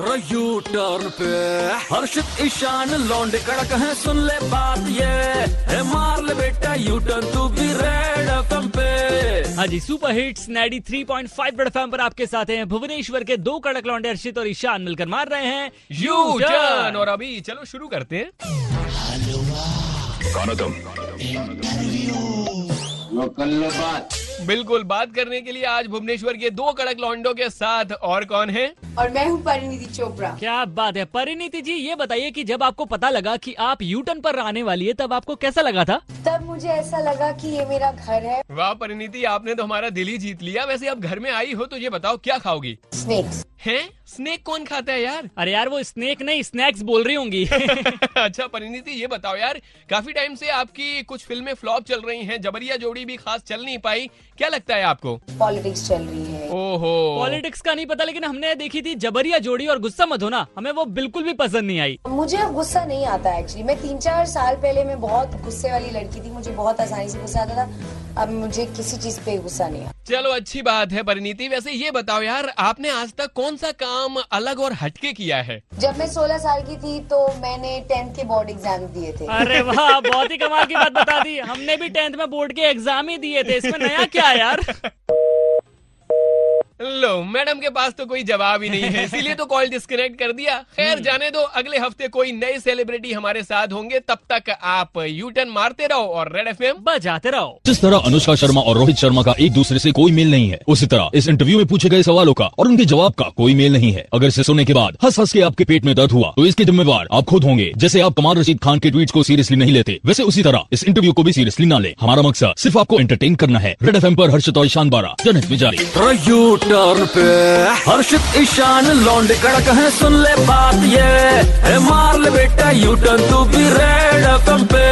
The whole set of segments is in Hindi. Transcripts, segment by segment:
यू टर्न पे। हर्षित ईशान लौंडे कड़क है सुन ले बात ये। है मार ले बेटा यू टर्न तू भी रेड एफएम पे। हाँ जी सुपर हिट्स 93.5 रेड एफएम पर आपके साथ हैं भुवनेश्वर के दो कड़क लौंडे हर्षित और ईशान मिलकर मार रहे हैं यू टर्न और अभी चलो शुरू करते हैं। कौन हो तुम बिल्कुल बात करने के लिए आज भुवनेश्वर के दो कड़क लॉन्डो के साथ और कौन है? और मैं हूँ परिणीति चोपड़ा। क्या बात है? परिणीति जी ये बताइए कि जब आपको पता लगा कि आप यूटर्न पर आने वाली है तब आपको कैसा लगा था? तब मुझे ऐसा लगा कि ये मेरा घर है। वाह परिणीति आपने तो हमारा दिल ही जीत लिया। वैसे आप घर में आई हो तो ये बताओ क्या खाओगी? स्नेक्स है? स्नेक कौन खाता है यार? अरे यार वो स्नेक नहीं स्नैक्स बोल रही होंगी। अच्छा परिणीति ये बताओ यार काफ़ी टाइम से आपकी कुछ फ़िल्में फ्लॉप चल रही हैं जबरिया जोड़ी भी खास चल नहीं पाई। क्या लगता है आपको? पॉलिटिक्स चल रही है। ओहो। पॉलिटिक्स का नहीं पता लेकिन हमने देखी थी जबरिया जोड़ी और गुस्सा मत होना। हमें वो बिल्कुल भी पसंद नहीं आई। मुझे अब गुस्सा नहीं आता एक्चुअली मैं तीन चार साल पहले मैं बहुत गुस्से वाली लड़की थी मुझे बहुत आसानी से गुस्सा आता था। अब मुझे किसी चीज़ पे गुस्सा नहीं आता। चलो अच्छी बात है परिणीति। वैसे ये बताओ यार आपने आज तक कौन सा काम अलग और हटके किया है? जब मैं 16 साल की थी तो मैंने टेंथ के बोर्ड एग्ज़ाम दिए थे। अरे वाह बहुत ही कमाल की बात बता दी। हमने भी टेंथ में बोर्ड के एग्ज़ाम ही दिए थे। इसमें नया क्या यार? लो मैडम के पास तो कोई जवाब ही नहीं है इसीलिए तो कॉल डिस्कनेक्ट कर दिया। खैर जाने दो अगले हफ़्ते कोई नए सेलिब्रिटी हमारे साथ होंगे तब तक आप यू टर्न मारते रहो और रेड एफ़ बजाते रहो। जिस तरह अनुष्का शर्मा और रोहित शर्मा का एक दूसरे से कोई मेल नहीं है उसी तरह इस इंटरव्यू में पूछे गए सवालों का और उनके जवाब का कोई मेल नहीं है। अगर इसे सुनने के बाद हंस हंस के आपके पेट में दर्द हुआ तो इसके जिम्मेवार आप खुद होंगे। जैसे आप कमाल रशीद खान के ट्वीट को सीरियसली नहीं लेते वैसे उसी तरह इस इंटरव्यू को भी सीरियसली ना ले। हमारा मकसद सिर्फ़ आपको एंटरटेन करना है। रेड एफ़ पर हर्षित और ईशान बारा जनहित टर्न। पे। हर्षित, ईशान, लौंडे, कड़क है, सुन ले बात ये। मार ले बेटा यू टर्न तू भी रेड पे।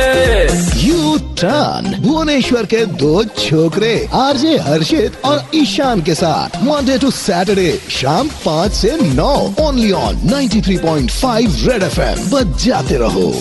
यू टर्न भुवनेश्वर के दो छोकरे, आरजे, हर्षित और ईशान के साथ मंडे टू सैटरडे शाम पाँच से नौ only on 93.5 Red F M FM बजाते रहो।